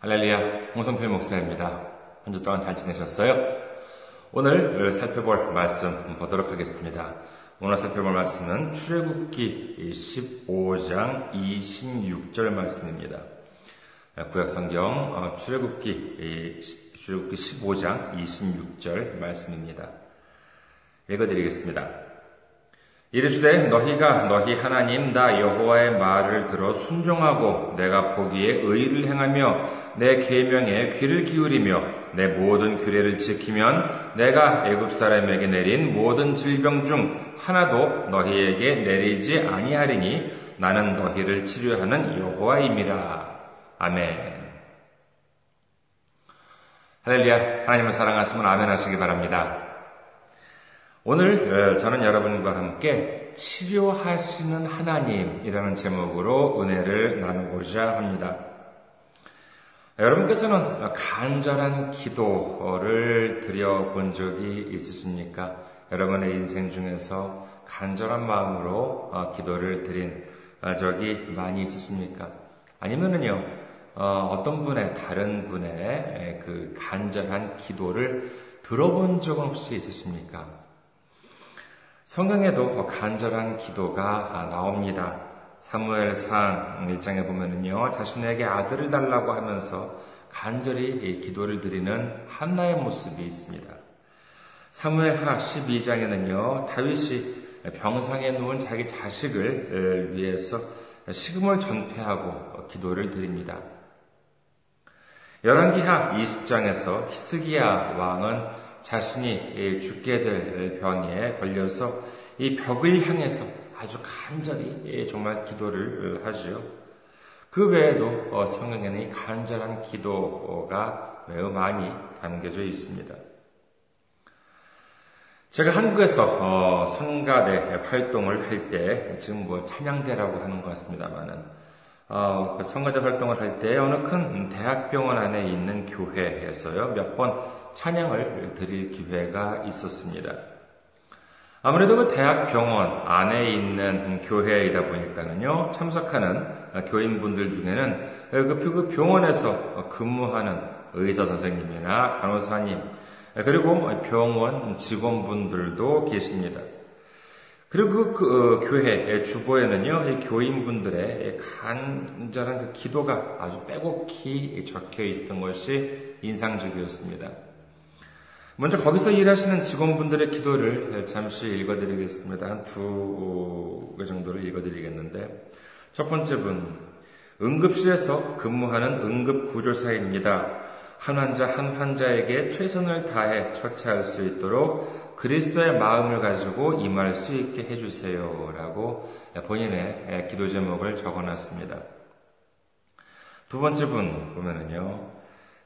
할렐루야, 홍성필 목사입니다. 한 주 동안 잘 지내셨어요? 오늘 살펴볼 말씀 보도록 하겠습니다. 오늘 살펴볼 말씀은 출애굽기 15장 26절 말씀입니다. 구약성경 어, 출애굽기 출애굽기 15장 26절 말씀입니다. 읽어드리겠습니다. 이르시되 너희가 너희 하나님 나 여호와의 말을 들어 순종하고 내가 보기에 의를 행하며 내 계명에 귀를 기울이며 내 모든 규례를 지키면 내가 애굽 사람에게 내린 모든 질병 중 하나도 너희에게 내리지 아니하리니 나는 너희를 치료하는 여호와임이라 아멘. 할렐루야 하나님을 사랑하시면 아멘 하시기 바랍니다. 오늘 어, 저는 여러분과 함께 치료하시는 하나님이라는 제목으로 은혜를 나누고자 합니다. 여러분께서는 간절한 기도를 드려본 적이 있으십니까? 여러분의 인생 중에서 간절한 마음으로 어, 기도를 드린 어, 적이 많이 있으십니까? 아니면은요, 어떤 분의, 다른 분의 그 간절한 기도를 들어본 적은 혹시 있으십니까? 성경에도 간절한 기도가 나옵니다. 사무엘상 1장에 보면은요, 자신에게 아들을 달라고 하면서 간절히 기도를 드리는 한나의 모습이 있습니다. 사무엘하 12장에는요, 다윗이 병상에 누운 자기 자식을 위해서 식음을 전폐하고 기도를 드립니다. 열왕기하 20장에서 히스기야 왕은 자신이 죽게 될 병에 걸려서 이 벽을 향해서 아주 간절히 정말 기도를 하지요. 그 외에도 어, 성경에는 이 간절한 기도가 매우 많이 담겨져 있습니다. 제가 한국에서 어, 성가대 활동을 할 때, 지금 뭐 찬양대라고 하는 것 같습니다만은, 어, 그 성가대 활동을 할 때 어느 큰 대학병원 안에 있는 교회에서요, 몇 번 찬양을 드릴 기회가 있었습니다. 아무래도 그 대학 병원 안에 있는 교회이다 보니까는요, 참석하는 교인분들 중에는 그 병원에서 근무하는 의사 선생님이나 간호사님, 그리고 병원 직원분들도 계십니다. 그리고 그, 그 어, 교회 주보에는요, 이 교인분들의 간절한 그 기도가 아주 빼곡히 적혀 있었던 것이 인상적이었습니다. 먼저 거기서 일하시는 직원분들의 기도를 잠시 읽어드리겠습니다. 한 두 개 정도를 읽어드리겠는데, 첫 번째 분, 응급실에서 근무하는 응급구조사입니다. 한 환자 한 환자에게 최선을 다해 처치할 수 있도록 그리스도의 마음을 가지고 임할 수 있게 해주세요. 라고 본인의 기도 제목을 적어 놨습니다. 두 번째 분 보면은요,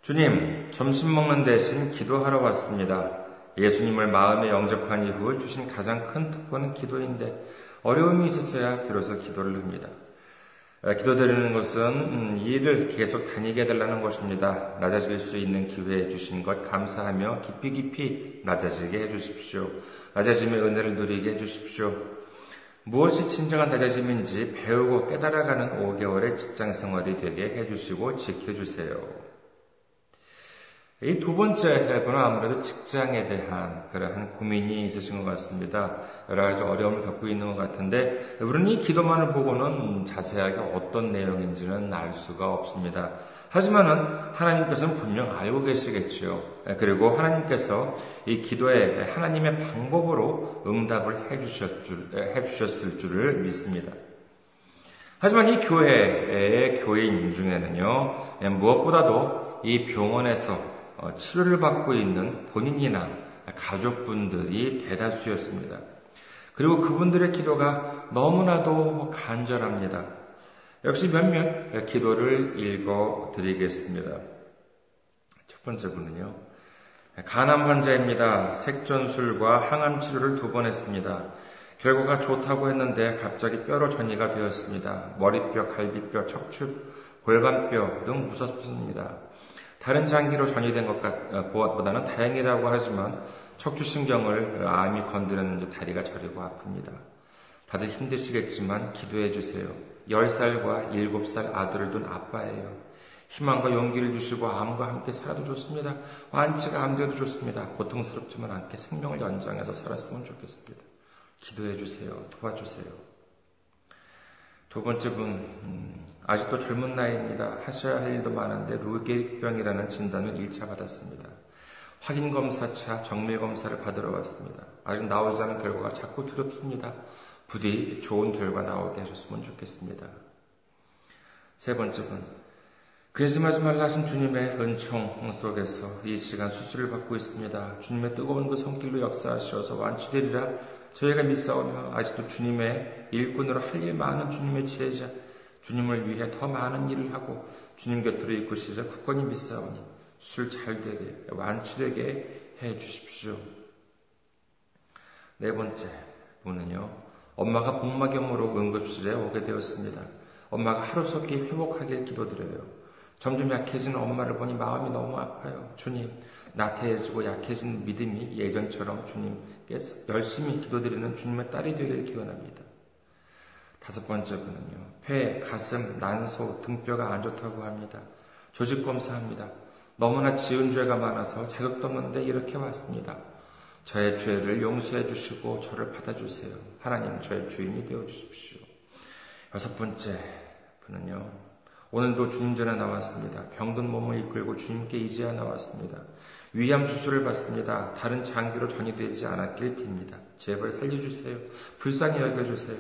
주님, 점심 먹는 대신 기도하러 왔습니다. 예수님을 마음에 영접한 이후 주신 가장 큰 특권은 기도인데 어려움이 있었어야 비로소 기도를 합니다. 기도드리는 것은 음, 이 일을 계속 다니게 해달라는 것입니다. 낮아질 수 있는 기회에 주신 것 감사하며 깊이 깊이 낮아지게 해주십시오. 낮아짐의 은혜를 누리게 해주십시오. 무엇이 진정한 낮아짐인지 배우고 깨달아가는 5개월의 직장 생활이 되게 해주시고 지켜주세요. 이 두 번째 분은 아무래도 직장에 대한 그러한 고민이 있으신 것 같습니다. 여러 가지 어려움을 겪고 있는 것 같은데, 우리는 이 기도만을 보고는 자세하게 어떤 내용인지는 알 수가 없습니다. 하지만은 하나님께서는 분명 알고 계시겠지요. 그리고 하나님께서 이 기도에 하나님의 방법으로 응답을 해주셨 줄, 해주셨을 줄을 믿습니다. 하지만 이 교회의 교인 중에는요, 무엇보다도 이 병원에서 어, 치료를 받고 있는 본인이나 가족분들이 대다수였습니다. 그리고 그분들의 기도가 너무나도 간절합니다. 역시 몇몇 기도를 읽어 드리겠습니다. 첫 번째 분은요. 간암 환자입니다. 색전술과 항암 치료를 두 번 했습니다. 결과가 좋다고 했는데 갑자기 뼈로 전이가 되었습니다. 머리뼈, 갈비뼈, 척추, 골반뼈 등 무섭습니다. 다른 장기로 전이된 것보다는 어, 다행이라고 하지만 척추신경을 암이 건드렸는지 다리가 저리고 아픕니다. 다들 힘드시겠지만 기도해 주세요. 10살과 7살 아들을 둔 아빠예요. 희망과 용기를 주시고 암과 함께 살아도 좋습니다. 완치가 안 돼도 좋습니다. 고통스럽지만 않게 생명을 연장해서 살았으면 좋겠습니다. 기도해 주세요. 도와주세요. 두 번째 분, 음, 아직도 젊은 나이입니다. 하셔야 할 일도 많은데 루게병이라는 진단을 1차 받았습니다. 확인 검사차 정밀 검사를 받으러 왔습니다. 아직 나오지 않은 결과가 자꾸 두렵습니다. 부디 좋은 결과 나오게 하셨으면 좋겠습니다. 세 번째 분, 근심하지 말라 하신 주님의 은총 속에서 이 시간 수술을 받고 있습니다. 주님의 뜨거운 그 손길로 역사하셔서 완치되리라 저희가 믿사오며 아직도 주님의 일꾼으로 할 일 많은 주님의 지혜자 주님을 위해 더 많은 일을 하고 주님 곁으로 이끄시자 굳건히 믿사오니 술 잘 되게 완치되게 해 주십시오. 네 번째 분은요. 엄마가 복막염으로 응급실에 오게 되었습니다. 엄마가 하루속히 회복하길 기도드려요. 점점 약해지는 엄마를 보니 마음이 너무 아파요. 주님, 나태해지고 약해진 믿음이 예전처럼 주님께서 열심히 기도드리는 주님의 딸이 되기를 기원합니다. 다섯 번째 분은요. 폐, 가슴, 난소, 등뼈가 안 좋다고 합니다. 조직 검사합니다. 너무나 지은 죄가 많아서 자격도 없는데 이렇게 왔습니다. 저의 죄를 용서해 주시고 저를 받아주세요. 하나님 저의 주인이 되어 주십시오. 여섯 번째 분은요. 오늘도 주님 전에 나왔습니다. 병든 몸을 이끌고 주님께 이제야 나왔습니다. 위암 수술을 받습니다. 다른 장기로 전이되지 않았길 빕니다. 제발 살려주세요. 불쌍히 여겨주세요.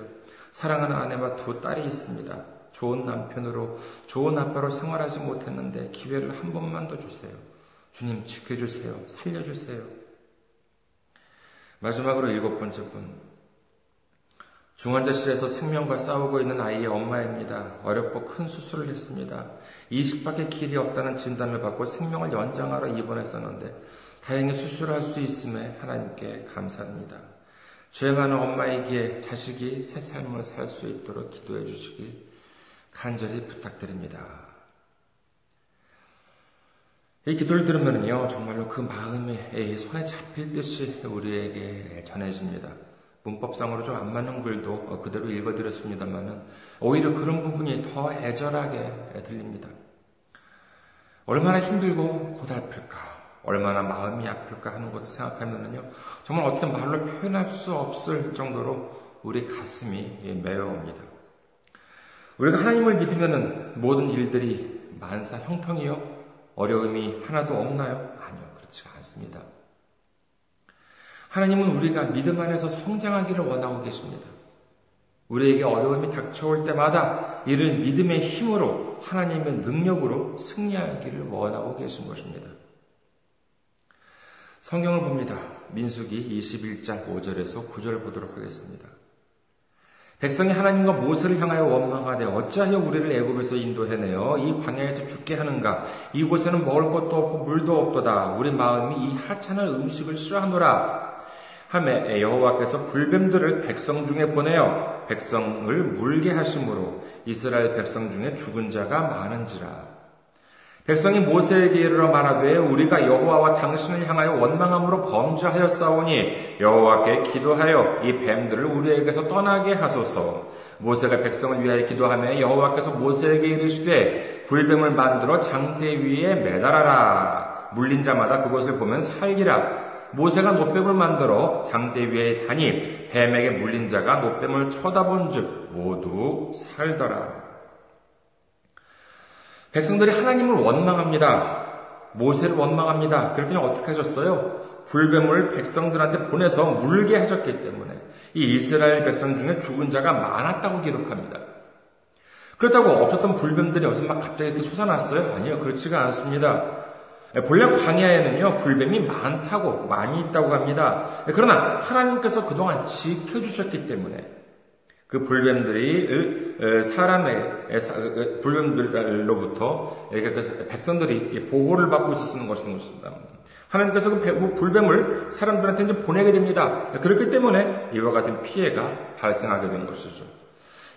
사랑하는 아내와 두 딸이 있습니다. 좋은 남편으로, 좋은 아빠로 생활하지 못했는데 기회를 한 번만 더 주세요. 주님 지켜주세요. 살려주세요. 마지막으로 일곱 번째 분. 중환자실에서 생명과 싸우고 있는 아이의 엄마입니다. 어렵고 큰 수술을 했습니다. 이식밖에 길이 없다는 진단을 받고 생명을 연장하러 입원했었는데 다행히 수술할 수 있음에 하나님께 감사합니다. 죄 많은 엄마이기에 자식이 새 삶을 살 수 있도록 기도해 주시길 간절히 부탁드립니다. 이 기도를 들으면요, 정말로 그 마음이 손에 잡힐 듯이 우리에게 전해집니다. 문법상으로 좀 안 맞는 글도 어, 그대로 읽어드렸습니다만은 오히려 그런 부분이 더 애절하게 들립니다. 얼마나 힘들고 고달플까, 얼마나 마음이 아플까 하는 것을 생각하면요, 정말 어떻게 말로 표현할 수 없을 정도로 우리 가슴이 메어옵니다. 우리가 하나님을 믿으면 모든 일들이 만사 형통이요, 어려움이 하나도 없나요? 아니요, 그렇지 않습니다. 하나님은 우리가 믿음 안에서 성장하기를 원하고 계십니다. 우리에게 어려움이 닥쳐올 때마다 이를 믿음의 힘으로 하나님의 능력으로 승리하기를 원하고 계신 것입니다. 성경을 봅니다. 민수기 21장 5절에서 9절 보도록 하겠습니다. 백성이 하나님과 모세를 향하여 원망하되 어찌하여 우리를 애굽에서 인도해내어 이 광야에서 죽게 하는가 이곳에는 먹을 것도 없고 물도 없도다 우리 마음이 이 하찮은 음식을 싫어하노라 함에 여호와께서 불뱀들을 백성 중에 보내어 백성을 물게 하심으로 이스라엘 백성 중에 죽은 자가 많은지라. 백성이 모세에게 이르러 말하되 우리가 여호와와 당신을 향하여 원망함으로 범죄하였사오니 여호와께 기도하여 이 뱀들을 우리에게서 떠나게 하소서. 모세가 백성을 위하여 기도하며 여호와께서 모세에게 이르시되 불뱀을 만들어 장대 위에 매달아라. 물린 자마다 그것을 보면 살기라. 모세가 노뱀을 만들어 장대 위에 다니 뱀에게 물린 자가 노뱀을 쳐다본 즉 모두 살더라. 백성들이 하나님을 원망합니다. 모세를 원망합니다. 그랬더니 어떻게 하셨어요? 불뱀을 백성들한테 보내서 물게 하셨기 때문에 이 이스라엘 백성 중에 죽은 자가 많았다고 기록합니다. 그렇다고 없었던 불뱀들이 어디서 막 갑자기 이렇게 솟아났어요? 아니요, 그렇지가 않습니다. 예, 본래 광야에는요, 불뱀이 많다고, 많이 있다고 합니다. 예, 그러나 하나님께서 그동안 지켜주셨기 때문에 그 불뱀들이 사람의 불뱀들로부터 그 백성들이 보호를 받고 있었는 것입니다. 하나님께서 그 불뱀을 사람들한테 이제 보내게 됩니다. 예, 그렇기 때문에 이와 같은 피해가 발생하게 된 것이죠.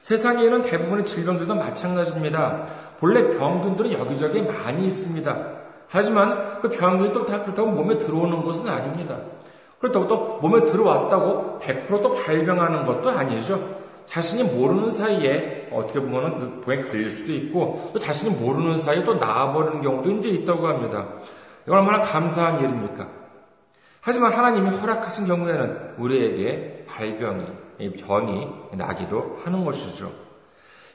세상에는 대부분의 질병들도 마찬가지입니다. 본래 병균들은 여기저기 많이 있습니다. 하지만 그 병균이 또 다 그렇다고 몸에 들어오는 것은 아닙니다. 그렇다고 또 몸에 들어왔다고 100%또 발병하는 것도 아니죠. 자신이 모르는 사이에 어떻게 보면은 그 병에 걸릴 수도 있고 또 자신이 모르는 사이에 또 나아버리는 경우도 이제 있다고 합니다. 이건 얼마나 감사한 일입니까? 하지만 하나님이 허락하신 경우에는 우리에게 발병이, 병이 나기도 하는 것이죠.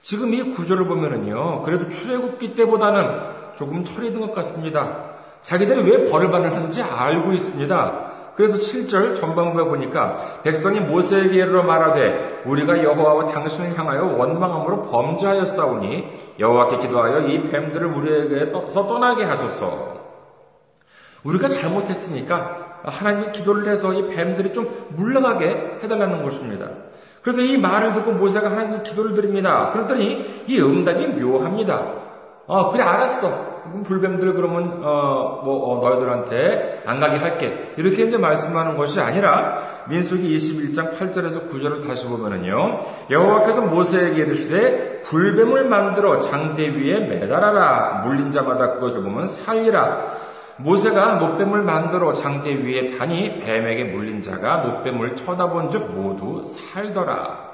지금 이 구조를 보면은요, 그래도 출애굽기 때보다는 조금 처리된 것 같습니다. 자기들이 왜 벌을 받았는지 알고 있습니다. 그래서 7절 전반부에 보니까 백성이 모세에게 이르러 말하되 우리가 여호와와 당신을 향하여 원망함으로 범죄하였사오니 여호와께 기도하여 이 뱀들을 우리에게서 떠나게 하소서. 우리가 잘못했으니까 하나님이 기도를 해서 이 뱀들이 좀 물러가게 해달라는 것입니다. 그래서 이 말을 듣고 모세가 하나님께 기도를 드립니다. 그랬더니 이 응답이 묘합니다. 어, 그래, 알았어. 불뱀들 그러면, 어, 뭐, 어, 너희들한테 안 가게 할게. 이렇게 이제 말씀하는 것이 아니라, 민수기 21장 8절에서 9절을 다시 보면은요, 여호와께서 모세에게 이르시되, 불뱀을 만들어 장대 위에 매달아라. 물린 자마다 그것을 보면 살리라. 모세가 노뱀을 만들어 장대 위에 다니 뱀에게 물린 자가 노뱀을 쳐다본 즉 모두 살더라.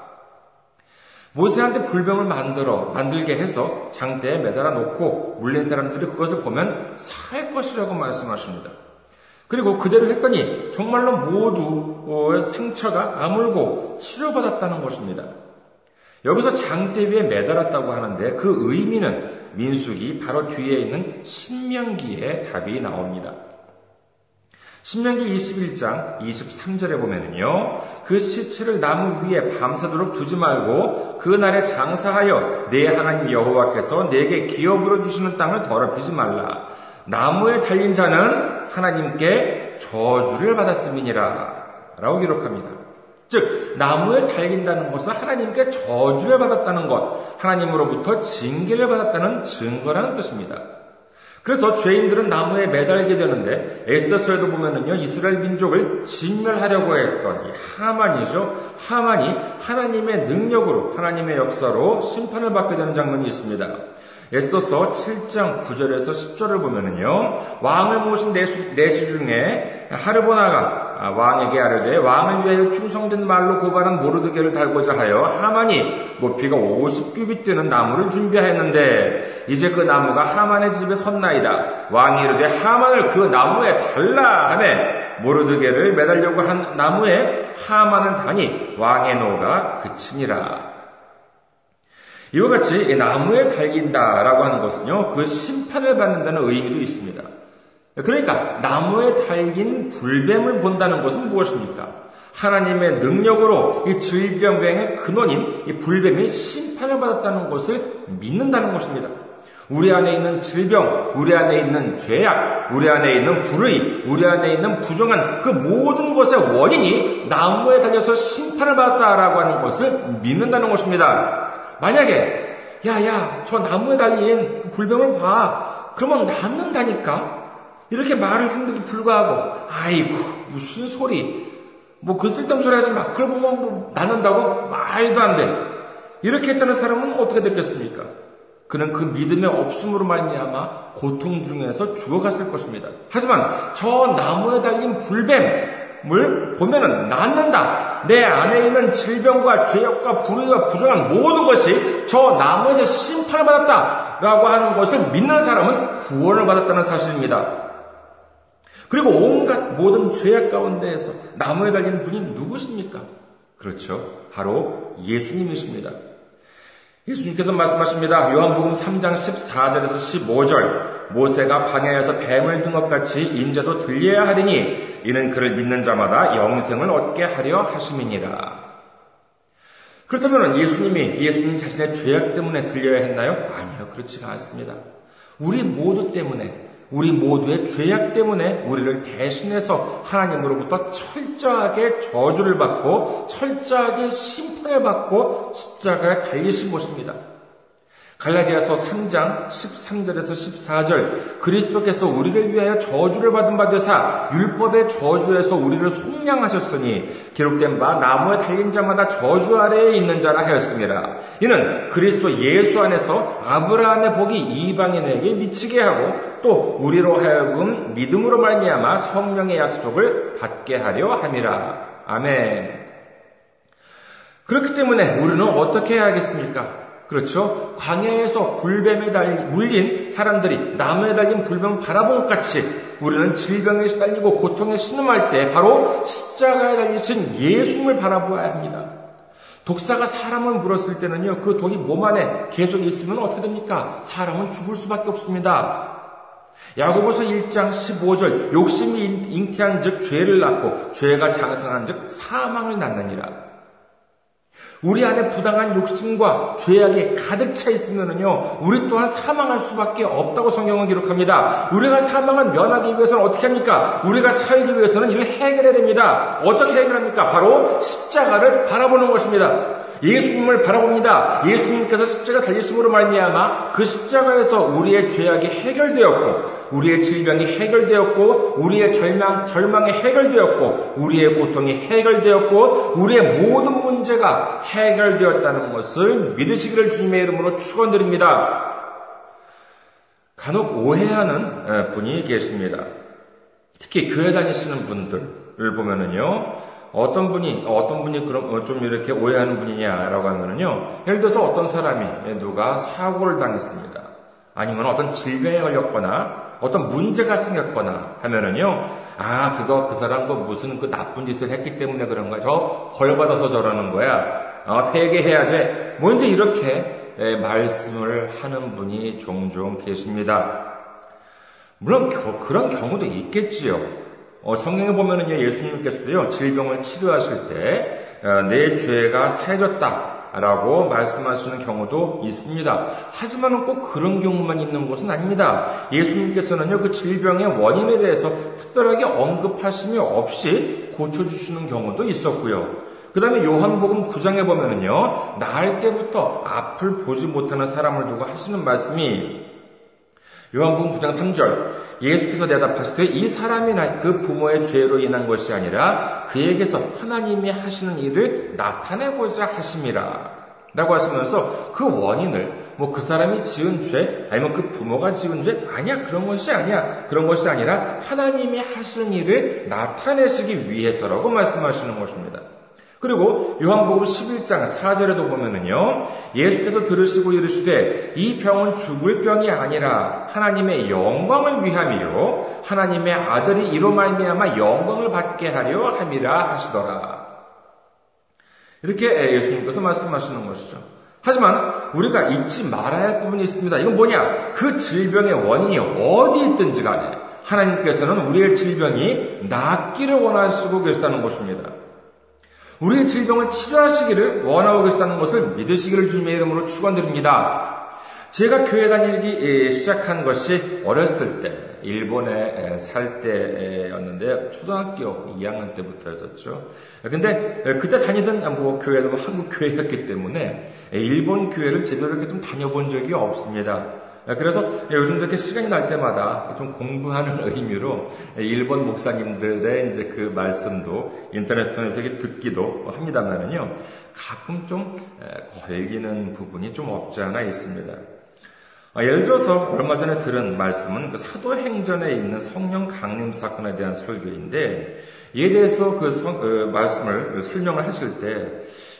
모세한테 불병을 만들어 만들게 해서 장대에 매달아 놓고 물린 사람들이 그것을 보면 살 것이라고 말씀하십니다. 그리고 그대로 했더니 정말로 모두 상처가 아물고 치료받았다는 것입니다. 여기서 장대 위에 매달았다고 하는데 그 의미는 민숙이 바로 뒤에 있는 신명기의 답이 나옵니다. 신명기 21장 23절에 보면은요, 그 시체를 나무 위에 밤새도록 두지 말고 그 날에 장사하여 내 하나님 여호와께서 내게 기업으로 주시는 땅을 더럽히지 말라. 나무에 달린 자는 하나님께 저주를 받았음이니라. 라고 기록합니다. 즉, 나무에 달린다는 것은 하나님께 저주를 받았다는 것, 하나님으로부터 징계를 받았다는 증거라는 뜻입니다. 그래서 죄인들은 나무에 매달게 되는데 에스더서에도 보면은요 이스라엘 민족을 진멸하려고 했던 이 하만이죠. 하만이 하나님의 능력으로 하나님의 역사로 심판을 받게 되는 장면이 있습니다. 에스더서 7장 9절에서 10절을 보면은요, 왕을 모신 내수, 내수 중에 하르보나가 아, 왕에게 아뢰되 왕을 위하여 충성된 말로 고발한 모르드게를 달고자 하여 하만이 높이가 50규빗 되는 나무를 준비하였는데 이제 그 나무가 하만의 집에 섰나이다. 왕이 이르되 하만을 그 나무에 달라 하매 모르드게를 매달려고 한 나무에 하만을 다니 왕의 노가 그치니라. 이와 같이 나무에 달긴다라고 하는 것은요, 그 심판을 받는다는 의미도 있습니다. 그러니까 나무에 달긴 불뱀을 본다는 것은 무엇입니까? 하나님의 능력으로 이 질병병의 근원인 이 불뱀이 심판을 받았다는 것을 믿는다는 것입니다. 우리 안에 있는 질병, 우리 안에 있는 죄악, 우리 안에 있는 불의, 우리 안에 있는 부정한 그 모든 것의 원인이 나무에 달려서 심판을 받았다라고 하는 것을 믿는다는 것입니다. 만약에 야야 저 나무에 달린 불병을 봐 그러면 낫는다니까 이렇게 말을 했는데도 불구하고 아이고 무슨 소리 뭐 그 쓸데없는 소리 하지 마 그걸 보면 뭐 낫는다고 말도 안 돼 이렇게 했다는 사람은 어떻게 됐겠습니까? 그는 그 믿음의 없음으로 말미암아 고통 중에서 죽어갔을 것입니다. 하지만 저 나무에 달린 불뱀 물 보면은 낫는다. 내 안에 있는 질병과 죄악과 불의와 부정한 모든 것이 저 나무에서 심판을 받았다. 라고 하는 것을 믿는 사람은 구원을 받았다는 사실입니다. 그리고 온갖 모든 죄악 가운데에서 나무에 달린 분이 누구십니까? 그렇죠. 바로 예수님이십니다. 예수님께서 말씀하십니다. 요한복음 3장 14절에서 15절. 모세가 방해에서 뱀을 든 것 같이 인자도 들려야 하리니 이는 그를 믿는 자마다 영생을 얻게 하려 하심이니라. 그렇다면 예수님이 예수님 자신의 죄악 때문에 들려야 했나요? 아니요. 그렇지가 않습니다. 우리 모두 때문에 우리 모두의 죄악 때문에 우리를 대신해서 하나님으로부터 철저하게 저주를 받고 철저하게 심판을 받고 십자가에 달리신 것입니다. 갈라디아서 3장 13절에서 14절 그리스도께서 우리를 위하여 저주를 받은 바 되사 율법의 저주에서 우리를 속량하셨으니 기록된 바 나무에 달린 자마다 저주 아래에 있는 자라 하였습니다. 이는 그리스도 예수 안에서 아브라함의 복이 이방인에게 미치게 하고 또 우리로 하여금 믿음으로 말미암아 성령의 약속을 받게 하려 함이라. 아멘. 그렇기 때문에 우리는 어떻게 해야겠습니까? 그렇죠? 광야에서 불뱀에 달리, 물린 사람들이 나무에 달린 불뱀을 바라본 것 같이 우리는 질병에 시달리고 고통에 신음할 때 바로 십자가에 달리신 예수님을 바라보아야 합니다. 독사가 사람을 물었을 때는요, 그 독이 몸 안에 계속 있으면 어떻게 됩니까? 사람은 죽을 수밖에 없습니다. 야고보서 1장 15절 욕심이 잉태한 즉 죄를 낳고 죄가 장성한 즉 사망을 낳느니라. 우리 안에 부당한 욕심과 죄악이 가득 차 있으면요, 우리 또한 사망할 수밖에 없다고 성경은 기록합니다. 우리가 사망을 면하기 위해서는 어떻게 합니까? 우리가 살기 위해서는 이를 해결해야 됩니다. 어떻게 해결합니까? 바로 십자가를 바라보는 것입니다. 예수님을 바라봅니다. 예수님께서 십자가 달리심으로 말미암아 그 십자가에서 우리의 죄악이 해결되었고 우리의 질병이 해결되었고 우리의 절망 절망이 해결되었고 우리의 고통이 해결되었고 우리의 모든 문제가 해결되었다는 것을 믿으시기를 주님의 이름으로 축원드립니다. 간혹 오해하는 분이 계십니다. 특히 교회 다니시는 분들을 보면은요. 어떤 분이 어떤 분이 그럼 어, 좀 이렇게 오해하는 분이냐라고 하면은요. 예를 들어서 어떤 사람이 누가 사고를 당했습니다. 아니면 어떤 질병에 걸렸거나 어떤 문제가 생겼거나 하면은요. 아, 그거 그 사람 그 무슨 그 나쁜 짓을 했기 때문에 그런 거야. 저 벌 받아서 저러는 거야. 어, 회개해야 돼. 먼저 이렇게 말씀을 하는 분이 종종 계십니다. 물론 그런 경우도 있겠지요. 어, 성경에 보면은요, 예수님께서도요, 질병을 치료하실 때, 어, 내 죄가 사해졌다. 라고 말씀하시는 경우도 있습니다. 하지만 꼭 그런 경우만 있는 것은 아닙니다. 예수님께서는요, 그 질병의 원인에 대해서 특별하게 언급하심이 없이 고쳐주시는 경우도 있었고요. 그 다음에 요한복음 9장에 보면은요, 나을 때부터 앞을 보지 못하는 사람을 두고 하시는 말씀이 요한복음 9장 3절 예수께서 대답하시되 이 사람이 그 부모의 죄로 인한 것이 아니라 그에게서 하나님이 하시는 일을 나타내고자 하심이라. 라고 하시면서 그 원인을 뭐 그 사람이 지은 죄 아니면 그 부모가 지은 죄 아니야 그런 것이 아니야 그런 것이 아니라 하나님이 하시는 일을 나타내시기 위해서라고 말씀하시는 것입니다. 그리고 요한복음 11장 4절에도 보면은요, 예수께서 들으시고 이르시되 이 병은 죽을 병이 아니라 하나님의 영광을 위함이요 하나님의 아들이 이로 말미암아 영광을 받게 하려 함이라 하시더라. 이렇게 예수님께서 말씀하시는 것이죠. 하지만 우리가 잊지 말아야 할 부분이 있습니다. 이건 뭐냐? 그 질병의 원인이 어디 있든지 간에 하나님께서는 우리의 질병이 낫기를 원하시고 계시다는 것입니다. 우리의 질병을 치료하시기를 원하고 계시다는 것을 믿으시기를 주님의 이름으로 축원드립니다. 제가 교회 다니기 시작한 것이 어렸을 때, 일본에 살 때였는데, 초등학교 2학년 때부터였었죠. 근데 그때 다니던 뭐 교회도 한국 교회였기 때문에 일본 교회를 제대로 이렇게 좀 다녀본 적이 없습니다. 아, 그래서 요즘 이렇게 시간이 날 때마다 좀 공부하는 의미로 일본 목사님들의 이제 그 말씀도 인터넷 통해서 듣기도 합니다만은요, 가끔 좀 걸리는 부분이 좀 없지 않아 있습니다. 아, 예를 들어서 얼마 전에 들은 말씀은 그 사도행전에 있는 성령 강림 사건에 대한 설교인데 이에 대해서 그, 성, 그 말씀을 설명을 하실 때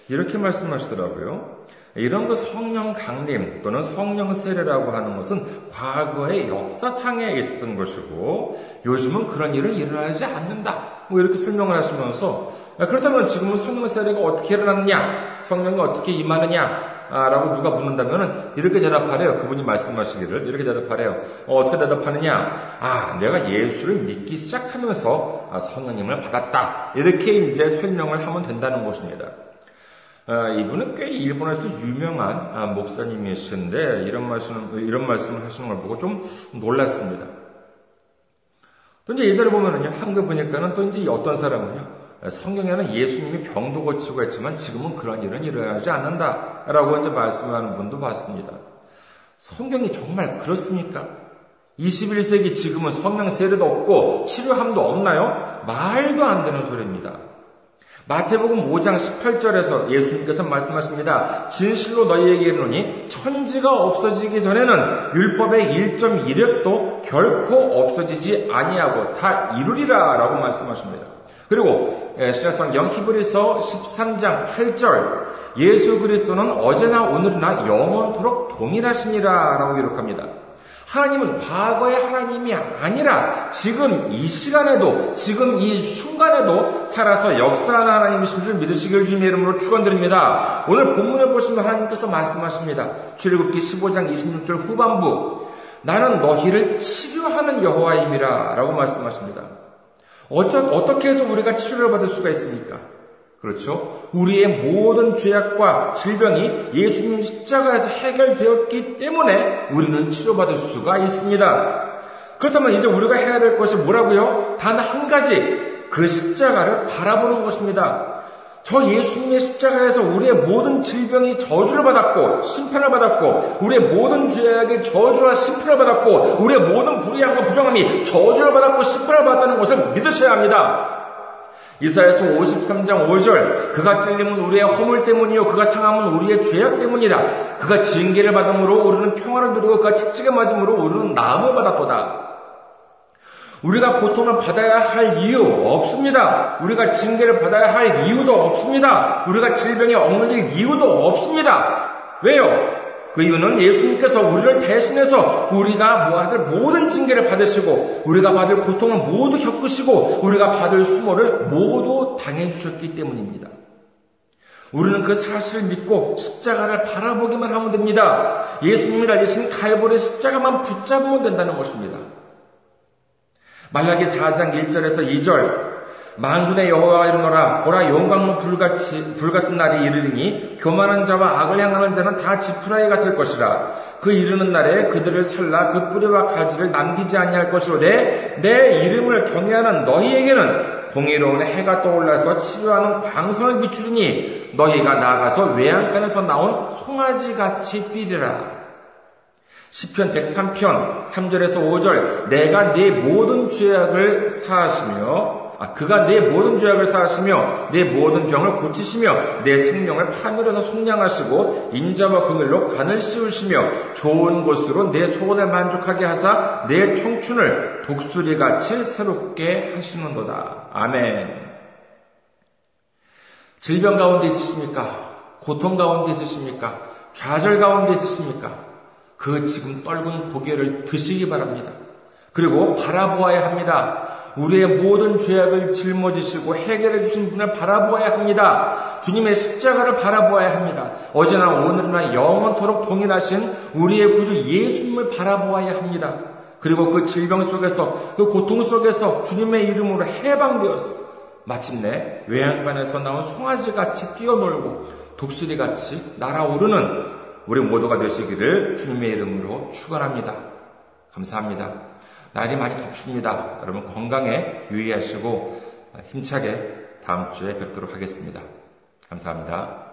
이렇게 말씀하시더라고요. 이런 그 성령 강림 또는 성령 세례라고 하는 것은 과거의 역사상에 있었던 것이고 요즘은 그런 일은 일어나지 않는다. 뭐 이렇게 설명을 하시면서 그렇다면 지금은 성령 세례가 어떻게 일어났느냐? 성령이 어떻게 임하느냐? 라고 누가 묻는다면 이렇게 대답하래요. 그분이 말씀하시기를 이렇게 대답하래요. 어, 떻게 대답하느냐? 아, 내가 예수를 믿기 시작하면서 아, 성령님을 받았다. 이렇게 이제 설명을 하면 된다는 것입니다. 아, 이분은 꽤 일본에서도 유명한 아, 목사님이신데 이런 말씀 이런 말씀을 하시는 걸 보고 좀 놀랐습니다. 또 이제 예전에 보면은요 한국 보니까는 또 이제 어떤 사람은요 성경에는 예수님이 병도 고치고 했지만 지금은 그런 일은 일어나지 않는다라고 이제 말씀하는 분도 봤습니다. 성경이 정말 그렇습니까? 21세기 지금은 성령 세례도 없고 치료함도 없나요? 말도 안 되는 소리입니다. 마태복음 5장 18절에서 예수님께서 말씀하십니다. 진실로 너희에게 이르노니 천지가 없어지기 전에는 율법의 1.1획도 결코 없어지지 아니하고 다 이루리라라고 말씀하십니다. 그리고 예, 신약성경 히브리서 13장 8절 예수 그리스도는 어제나 오늘이나 영원토록 동일하시니라 라고 기록합니다. 하나님은 과거의 하나님이 아니라 지금 이 시간에도 지금 이 순간에도 살아서 역사하는 하나님이신 줄 믿으시길 주님의 이름으로 축원드립니다. 오늘 본문을 보시면 하나님께서 말씀하십니다. 출애굽기 15장 26절 후반부 나는 너희를 치료하는 여호와임이라 라고 말씀하십니다. 어쩌, 어떻게 해서 우리가 치료를 받을 수가 있습니까? 그렇죠? 우리의 모든 죄악과 질병이 예수님 십자가에서 해결되었기 때문에 우리는 치료받을 수가 있습니다. 그렇다면 이제 우리가 해야 될 것이 뭐라고요? 단 한 가지. 그 십자가를 바라보는 것입니다. 저 예수님의 십자가에서 우리의 모든 질병이 저주를 받았고 심판을 받았고 우리의 모든 죄악이 저주와 심판을 받았고 우리의 모든 불의함과 부정함이 저주를 받았고 심판을 받았다는 것을 믿으셔야 합니다. 이사에서 53장 5절 그가 찔림은 우리의 허물 때문이요 그가 상함은 우리의 죄악 때문이라 그가 징계를 받음으로 우리는 평화를 누리고 그가 채찍에 맞음으로 우리는 나무 받았도다. 우리가 고통을 받아야 할 이유 없습니다. 우리가 징계를 받아야 할 이유도 없습니다. 우리가 질병에 얽매일 이유도 없습니다. 왜요? 그 이유는 예수님께서 우리를 대신해서 우리가 받을 모든 징계를 받으시고 우리가 받을 고통을 모두 겪으시고 우리가 받을 수모를 모두 당해 주셨기 때문입니다. 우리는 그 사실을 믿고 십자가를 바라보기만 하면 됩니다. 예수님이 달리신 칼보리 십자가만 붙잡으면 된다는 것입니다. 말라기 4장 1절에서 2절 만군의 여호와가 이르노라 보라 영광로 불같이 불같은 날이 이르리니 교만한 자와 악을 향하는 자는 다 지푸라기 같을 것이라. 그 이르는 날에 그들을 살라 그 뿌리와 가지를 남기지 아니할 것이로되 내 이름을 경외하는 너희에게는 공의로운 해가 떠올라서 치료하는 광선을 비추리니 너희가 나아가서 외양간에서 나온 송아지 같이 뛰리라. 시편 103편 3절에서 5절 내가 네 모든 죄악을 사하시며 아, 그가 내 모든 죄악을 사하시며 내 모든 병을 고치시며 내 생명을 파멸해서 속량하시고 인자와 그늘로 관을 씌우시며 좋은 곳으로 내 소원을 만족하게 하사 내 청춘을 독수리같이 새롭게 하시는도다. 아멘. 질병 가운데 있으십니까? 고통 가운데 있으십니까? 좌절 가운데 있으십니까? 그 지금 떨군 고개를 드시기 바랍니다. 그리고 바라보아야 합니다. 우리의 모든 죄악을 짊어지시고 해결해 주신 분을 바라보아야 합니다. 주님의 십자가를 바라보아야 합니다. 어제나 오늘이나 영원토록 동일하신 우리의 구주 예수님을 바라보아야 합니다. 그리고 그 질병 속에서 그 고통 속에서 주님의 이름으로 해방되어서 마침내 외양간에서 나온 송아지 같이 뛰어놀고 독수리 같이 날아오르는 우리 모두가 되시기를 주님의 이름으로 축원합니다. 감사합니다. 날이 많이 덥습니다. 여러분 건강에 유의하시고 힘차게 다음 주에 뵙도록 하겠습니다. 감사합니다.